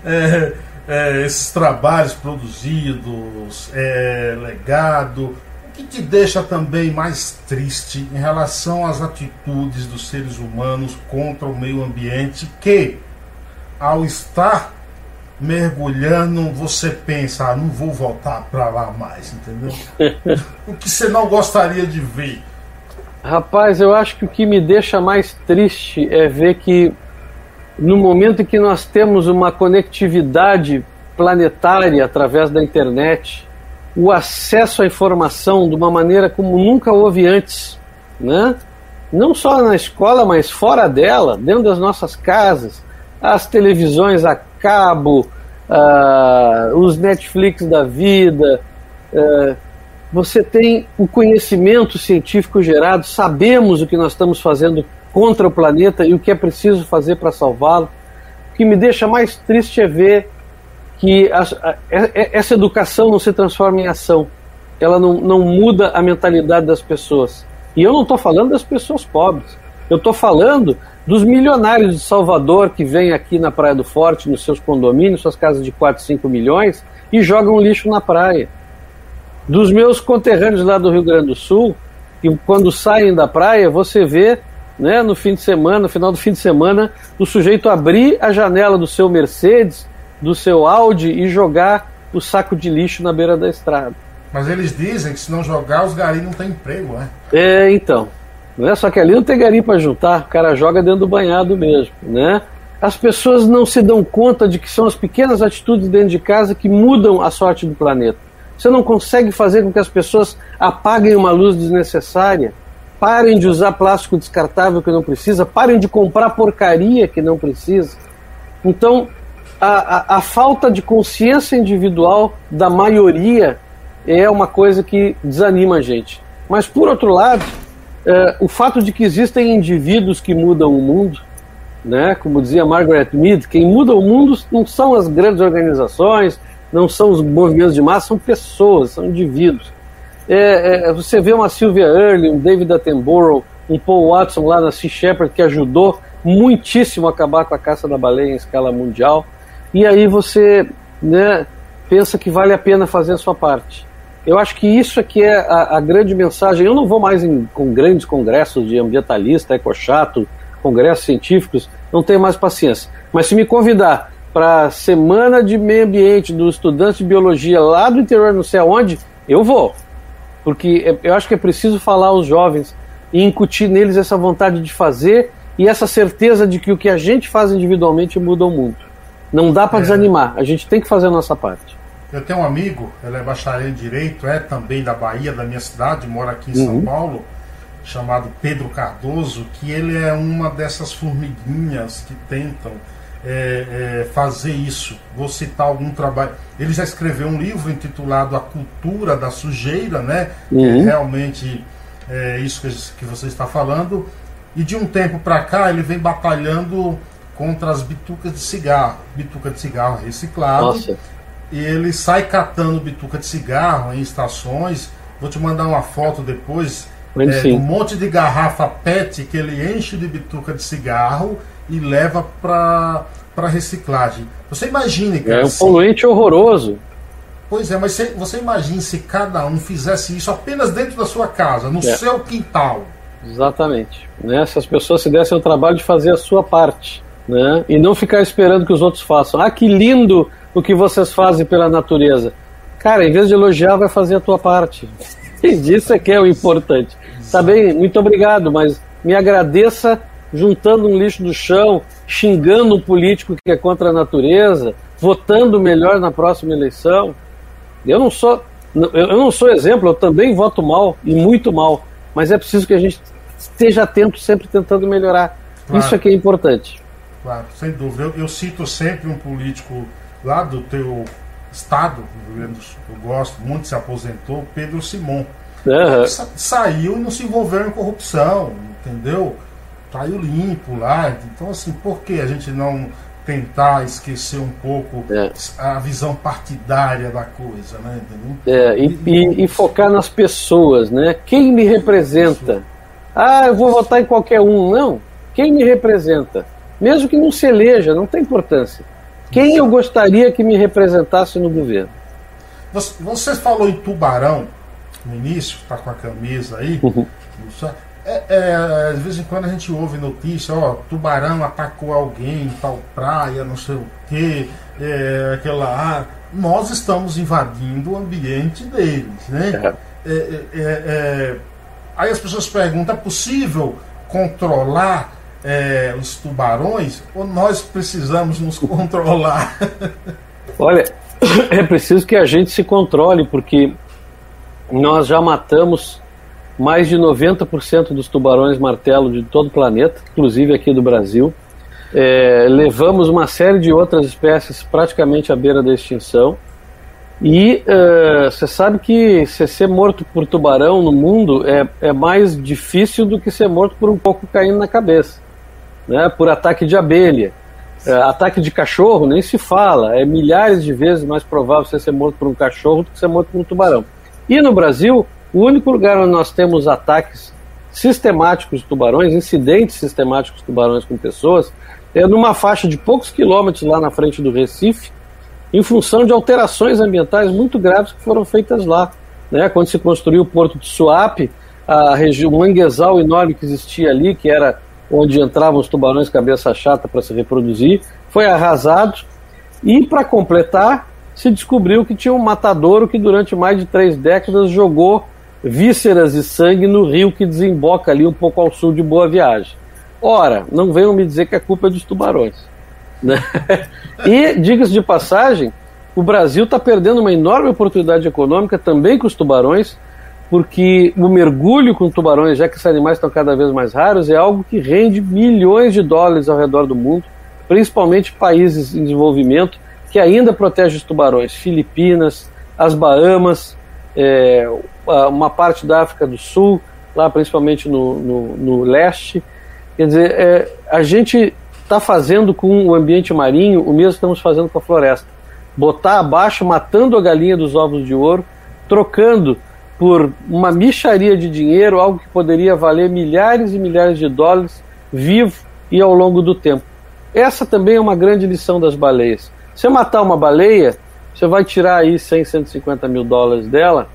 é, é, esses trabalhos produzidos, é, legado, o que te deixa também mais triste em relação às atitudes dos seres humanos contra o meio ambiente que, ao estar mergulhando, você pensa, ah, não vou voltar para lá mais, entendeu? o que você não gostaria de ver? Rapaz, eu acho que o que me deixa mais triste é ver que no momento em que nós temos uma conectividade planetária através da internet, o acesso à informação de uma maneira como nunca houve antes, né? Não só na escola, mas fora dela, dentro das nossas casas, as televisões a cabo, uh, os Netflix da vida, uh, você tem o conhecimento científico gerado, sabemos o que nós estamos fazendo contra o planeta e o que é preciso fazer para salvá-lo. O que me deixa mais triste é ver que a, a, essa educação não se transforma em ação, ela não, não muda a mentalidade das pessoas. E eu não estou falando das pessoas pobres, eu estou falando dos milionários de Salvador que vêm aqui na Praia do Forte, nos seus condomínios, suas casas de 4, 5 milhões, e jogam lixo na praia dos meus conterrâneos lá do Rio Grande do Sul, que quando saem da praia, você vê, né, no fim de semana, no final do fim de semana, o sujeito abrir a janela do seu Mercedes, do seu Audi e jogar o saco de lixo na beira da estrada. Mas eles dizem que se não jogar, os garis não têm emprego, né? É, então. Né? Só que ali não tem gari para juntar, o cara joga dentro do banhado mesmo, né? As pessoas não se dão conta de que são as pequenas atitudes dentro de casa que mudam a sorte do planeta. Você não consegue fazer com que as pessoas apaguem uma luz desnecessária, parem de usar plástico descartável que não precisa, parem de comprar porcaria que não precisa. Então, a, a, a falta de consciência individual da maioria é uma coisa que desanima a gente. Mas, por outro lado, é, o fato de que existem indivíduos que mudam o mundo, né, como dizia Margaret Mead, quem muda o mundo não são as grandes organizações, não são os movimentos de massa, são pessoas, são indivíduos. É, é, você vê uma Sylvia Earle, um David Attenborough, um Paul Watson lá na Sea Shepherd que ajudou muitíssimo a acabar com a caça da baleia em escala mundial. E aí você né, pensa que vale a pena fazer a sua parte. Eu acho que isso aqui é a, a grande mensagem. Eu não vou mais em com grandes congressos de ambientalista, ecochato, congressos científicos, não tenho mais paciência. Mas se me convidar para a semana de meio ambiente dos estudantes de biologia lá do interior, não sei aonde, eu vou. Porque é, eu acho que é preciso falar aos jovens e incutir neles essa vontade de fazer e essa certeza de que o que a gente faz individualmente muda o mundo. Não dá para é. desanimar, a gente tem que fazer a nossa parte. Eu tenho um amigo, ele é bacharel em Direito, é também da Bahia, da minha cidade, mora aqui em uhum. São Paulo, chamado Pedro Cardoso, que ele é uma dessas formiguinhas que tentam é, é, fazer isso. Vou citar algum trabalho. Ele já escreveu um livro intitulado A Cultura da Sujeira, né? Uhum. É realmente é, isso que, que você está falando. E de um tempo para cá ele vem batalhando contra as bitucas de cigarro, bituca de cigarro reciclado. Nossa. E ele sai catando bituca de cigarro em estações. Vou te mandar uma foto depois é, um monte de garrafa PET que ele enche de bituca de cigarro e leva para para reciclagem. Você imagine, cara. É um poluente horroroso. Pois é, mas você, você imagine se cada um fizesse isso apenas dentro da sua casa, no é. seu quintal. Exatamente. Né? Se as pessoas se dessem o trabalho de fazer a sua parte. Né? E não ficar esperando que os outros façam. Ah, que lindo o que vocês fazem pela natureza. Cara, em vez de elogiar, vai fazer a tua parte. E isso é que é o importante. Tá bem, muito obrigado, mas me agradeça juntando um lixo do chão, xingando um político que é contra a natureza, votando melhor na próxima eleição. Eu não sou, eu não sou exemplo, eu também voto mal e muito mal, mas é preciso que a gente esteja atento, sempre tentando melhorar. Claro. Isso é que é importante. Claro, sem dúvida. Eu, eu, cito sempre um político lá do teu estado, do Rio Grande do Sul, eu gosto muito, se aposentou, Pedro Simon. Uhum. Sa saiu e não se envolveu em corrupção, entendeu? Saiu limpo lá. Então, assim, por que a gente não tentar esquecer um pouco é. a visão partidária da coisa, né? É, e, e, e, focar nas pessoas, né? Quem me representa? Ah, eu vou votar em qualquer um. Não. Quem me representa? Mesmo que não se eleja, não tem importância. Quem eu gostaria que me representasse no governo? Você falou em tubarão no início, está com a camisa aí. Uhum. É, é, de vez em quando a gente ouve notícia, ó, tubarão atacou alguém em tal praia, não sei o que, é, aquela área. Nós estamos invadindo o ambiente deles, né? É. É, é, aí as pessoas perguntam, é possível controlar os tubarões ou nós precisamos nos controlar? Olha, é preciso que a gente se controle, porque nós já matamos mais de 90% dos tubarões martelo de todo o planeta, inclusive aqui do Brasil. É, levamos uma série de outras espécies praticamente à beira da extinção. E é, você uh, sabe que ser morto por tubarão no mundo é, é mais difícil do que ser morto por um pouco caindo na cabeça, né? por ataque de abelha. É, ataque de cachorro nem se fala, é milhares de vezes mais provável você ser morto por um cachorro do que ser morto por um tubarão. E no Brasil, o único lugar onde nós temos ataques sistemáticos de tubarões, incidentes sistemáticos de tubarões com pessoas, é numa faixa de poucos quilômetros lá na frente do Recife, em função de alterações ambientais muito graves que foram feitas lá. Né? Quando se construiu o porto de Suape, a região, o manguezal enorme que existia ali, que era onde entravam os tubarões cabeça chata para se reproduzir, foi arrasado. E para completar, se descobriu que tinha um matadouro que durante mais de três décadas jogou vísceras e sangue no rio que desemboca ali um pouco ao sul de Boa Viagem. Ora, não venham me dizer que a culpa é dos tubarões. Né? E, diga-se de passagem, o Brasil está perdendo uma enorme oportunidade econômica também com os tubarões, porque o mergulho com tubarões, já que esses animais estão cada vez mais raros, é algo que rende milhões de dólares ao redor do mundo, principalmente países em desenvolvimento que ainda protegem os tubarões, Filipinas, as Bahamas, é, uma parte da África do Sul, lá principalmente no, no, no leste. Quer dizer, é, a gente está fazendo com o ambiente marinho o mesmo que estamos fazendo com a floresta. Botar abaixo, matando a galinha dos ovos de ouro, trocando por uma micharia de dinheiro, algo que poderia valer milhares e milhares de dólares, vivo e ao longo do tempo. Essa também é uma grande lição das baleias. Se matar uma baleia, você vai tirar aí 100, 150 mil dólares dela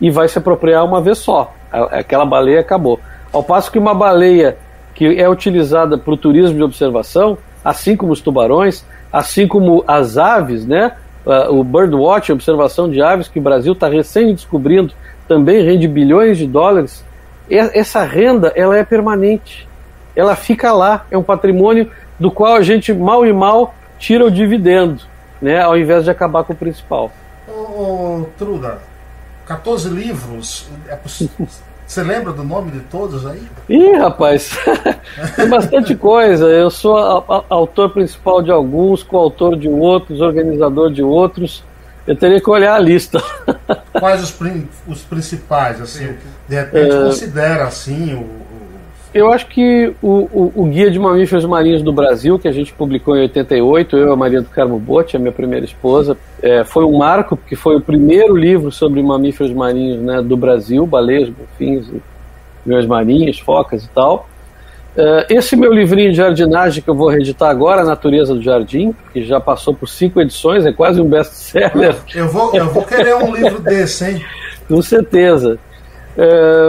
e vai se apropriar uma vez só. Aquela baleia acabou. Ao passo que uma baleia que é utilizada para o turismo de observação, assim como os tubarões, assim como as aves, né? o birdwatch, observação de aves, que o Brasil está recém descobrindo, também rende bilhões de dólares. Essa renda ela é permanente, ela fica lá, é um patrimônio do qual a gente mal e mal tira o dividendo né, ao invés de acabar com o principal. Ô, ô Truda, 14 livros, é você lembra do nome de todos aí? Ih, rapaz, tem bastante coisa. Eu sou a, a, autor principal de alguns, coautor de outros, organizador de outros. Eu teria que olhar a lista. Quais os, os principais, assim? De repente é... considera assim o, eu acho que o, o, o, Guia de Mamíferos Marinhos do Brasil, que a gente publicou em 88, eu e a Maria do Carmo Botti, a minha primeira esposa, é, foi um marco, porque foi o primeiro livro sobre mamíferos marinhos né, do Brasil, baleias, golfinhos, meus marinhos, focas e tal. É, esse meu livrinho de jardinagem que eu vou reeditar agora, Natureza do Jardim, que já passou por cinco edições, é quase um best-seller. Eu vou, eu vou querer um livro desse, hein? Com certeza. É,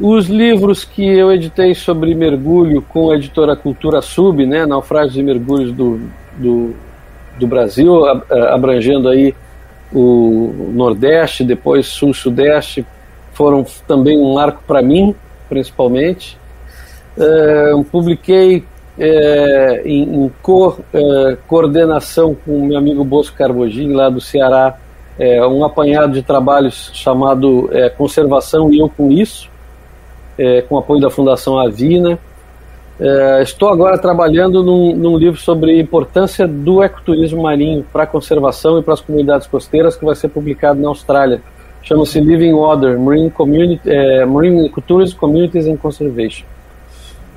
os livros que eu editei sobre mergulho com a editora Cultura Sub, né, Naufrágios e Mergulhos do, do, do Brasil, abrangendo aí o Nordeste, depois Sul-Sudeste, foram também um marco para mim, principalmente. Publiquei é, em, em co, é, coordenação com o meu amigo Bosco Carbogin, lá do Ceará, é, um apanhado de trabalhos chamado Conservação e Eu com Isso, com apoio da Fundação Avina. Estou agora trabalhando num, num, livro sobre a importância do ecoturismo marinho para a conservação e para as comunidades costeiras, que vai ser publicado na Austrália, chama-se Living Water, Marine, Community, Marine Communities and Conservation.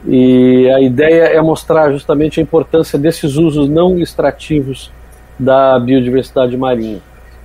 E a ideia é mostrar justamente a importância desses usos não extrativos da biodiversidade marinha.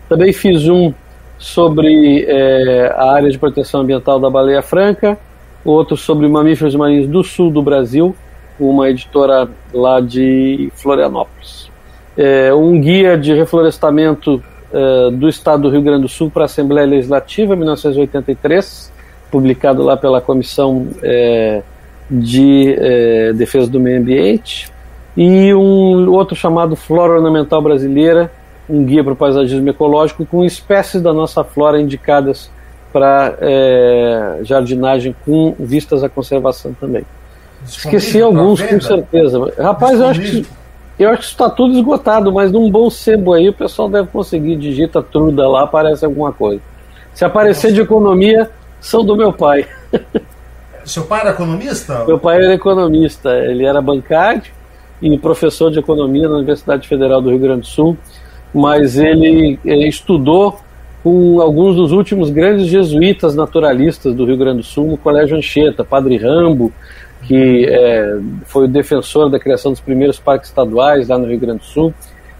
Também fiz um sobre é, a área de proteção ambiental da baleia franca, outro sobre mamíferos marinhos do sul do Brasil, uma editora lá de Florianópolis. É, um guia de reflorestamento é, do estado do Rio Grande do Sul para a Assembleia Legislativa, 1983, publicado lá pela Comissão é, de é, Defesa do Meio Ambiente, e um outro chamado Flora Ornamental Brasileira, um guia para o paisagismo ecológico com espécies da nossa flora indicadas para é, jardinagem com vistas à conservação também. Esqueci alguns com certeza. Rapaz, eu acho que eu acho que está tudo esgotado, mas num bom sebo aí o pessoal deve conseguir. Digita truda lá, aparece alguma coisa. Se aparecer Nossa. de economia, são do meu pai. Seu pai era economista? Meu pai era economista. Ele era bancário e professor de economia na Universidade Federal do Rio Grande do Sul mas ele, estudou com alguns dos últimos grandes jesuítas naturalistas do Rio Grande do Sul no Colégio Anchieta, Padre Rambo, que é, foi o defensor da criação dos primeiros parques estaduais lá no Rio Grande do Sul.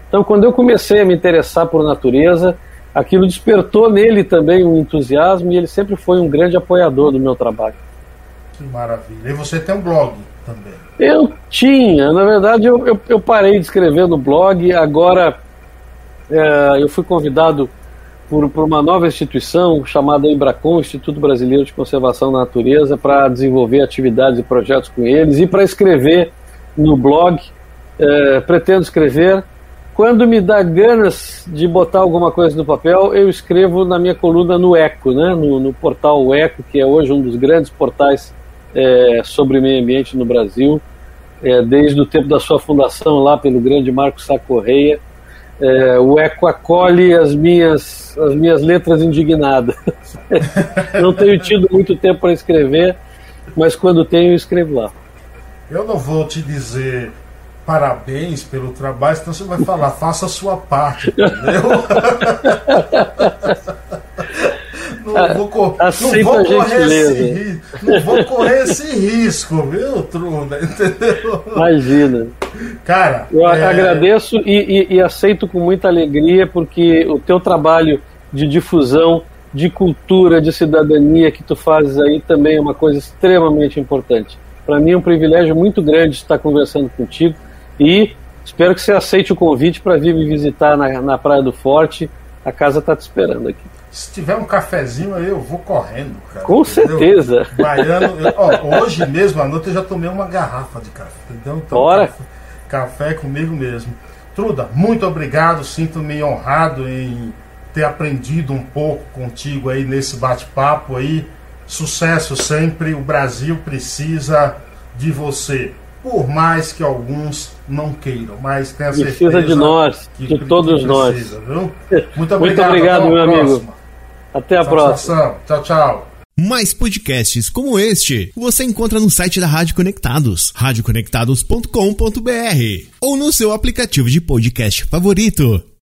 Então, quando eu comecei a me interessar por natureza, aquilo despertou nele também um entusiasmo e ele sempre foi um grande apoiador do meu trabalho. Que maravilha. E você tem um blog também? Eu tinha, na verdade eu, eu, eu parei de escrever no blog, agora é, eu fui convidado por, por, uma nova instituição chamada Embracon, Instituto Brasileiro de Conservação da Natureza, para desenvolver atividades e projetos com eles e para escrever no blog. É, pretendo escrever. Quando me dá ganas de botar alguma coisa no papel, eu escrevo na minha coluna no Eco, né? no, no portal Eco, que é hoje um dos grandes portais é, sobre meio ambiente no Brasil, é, desde o tempo da sua fundação lá pelo grande Marco Sá Correia é, o eco acolhe as minhas, as minhas letras indignadas. não tenho tido muito tempo para escrever, mas quando tenho, escrevo lá. Eu não vou te dizer parabéns pelo trabalho, senão você vai falar, faça a sua parte, entendeu? não vou, cor não vou correr esse risco. Não vou correr esse risco, viu, Trunda? Entendeu? Imagina. Cara. Eu é... agradeço e, e, e aceito com muita alegria, porque o teu trabalho de difusão de cultura, de cidadania que tu fazes aí também é uma coisa extremamente importante. Para mim é um privilégio muito grande estar conversando contigo e espero que você aceite o convite para vir me visitar na, na Praia do Forte. A casa está te esperando aqui. Se tiver um cafezinho aí, eu vou correndo, cara. Com entendeu? certeza. Baiano, eu, ó, hoje mesmo à noite eu já tomei uma garrafa de café. Entendeu? Então, Bora. Café, café comigo mesmo. Truda, muito obrigado. Sinto-me honrado em ter aprendido um pouco contigo aí nesse bate-papo aí. Sucesso sempre. O Brasil precisa de você. Por mais que alguns não queiram, mas tenha certeza. Precisa de nós, de todos precisa, nós. Viu? Muito obrigado, Muito obrigado meu amigo. Até a próxima. Tchau, tchau. Mais podcasts como este você encontra no site da Rádio Conectados, radioconectados.com.br ou no seu aplicativo de podcast favorito.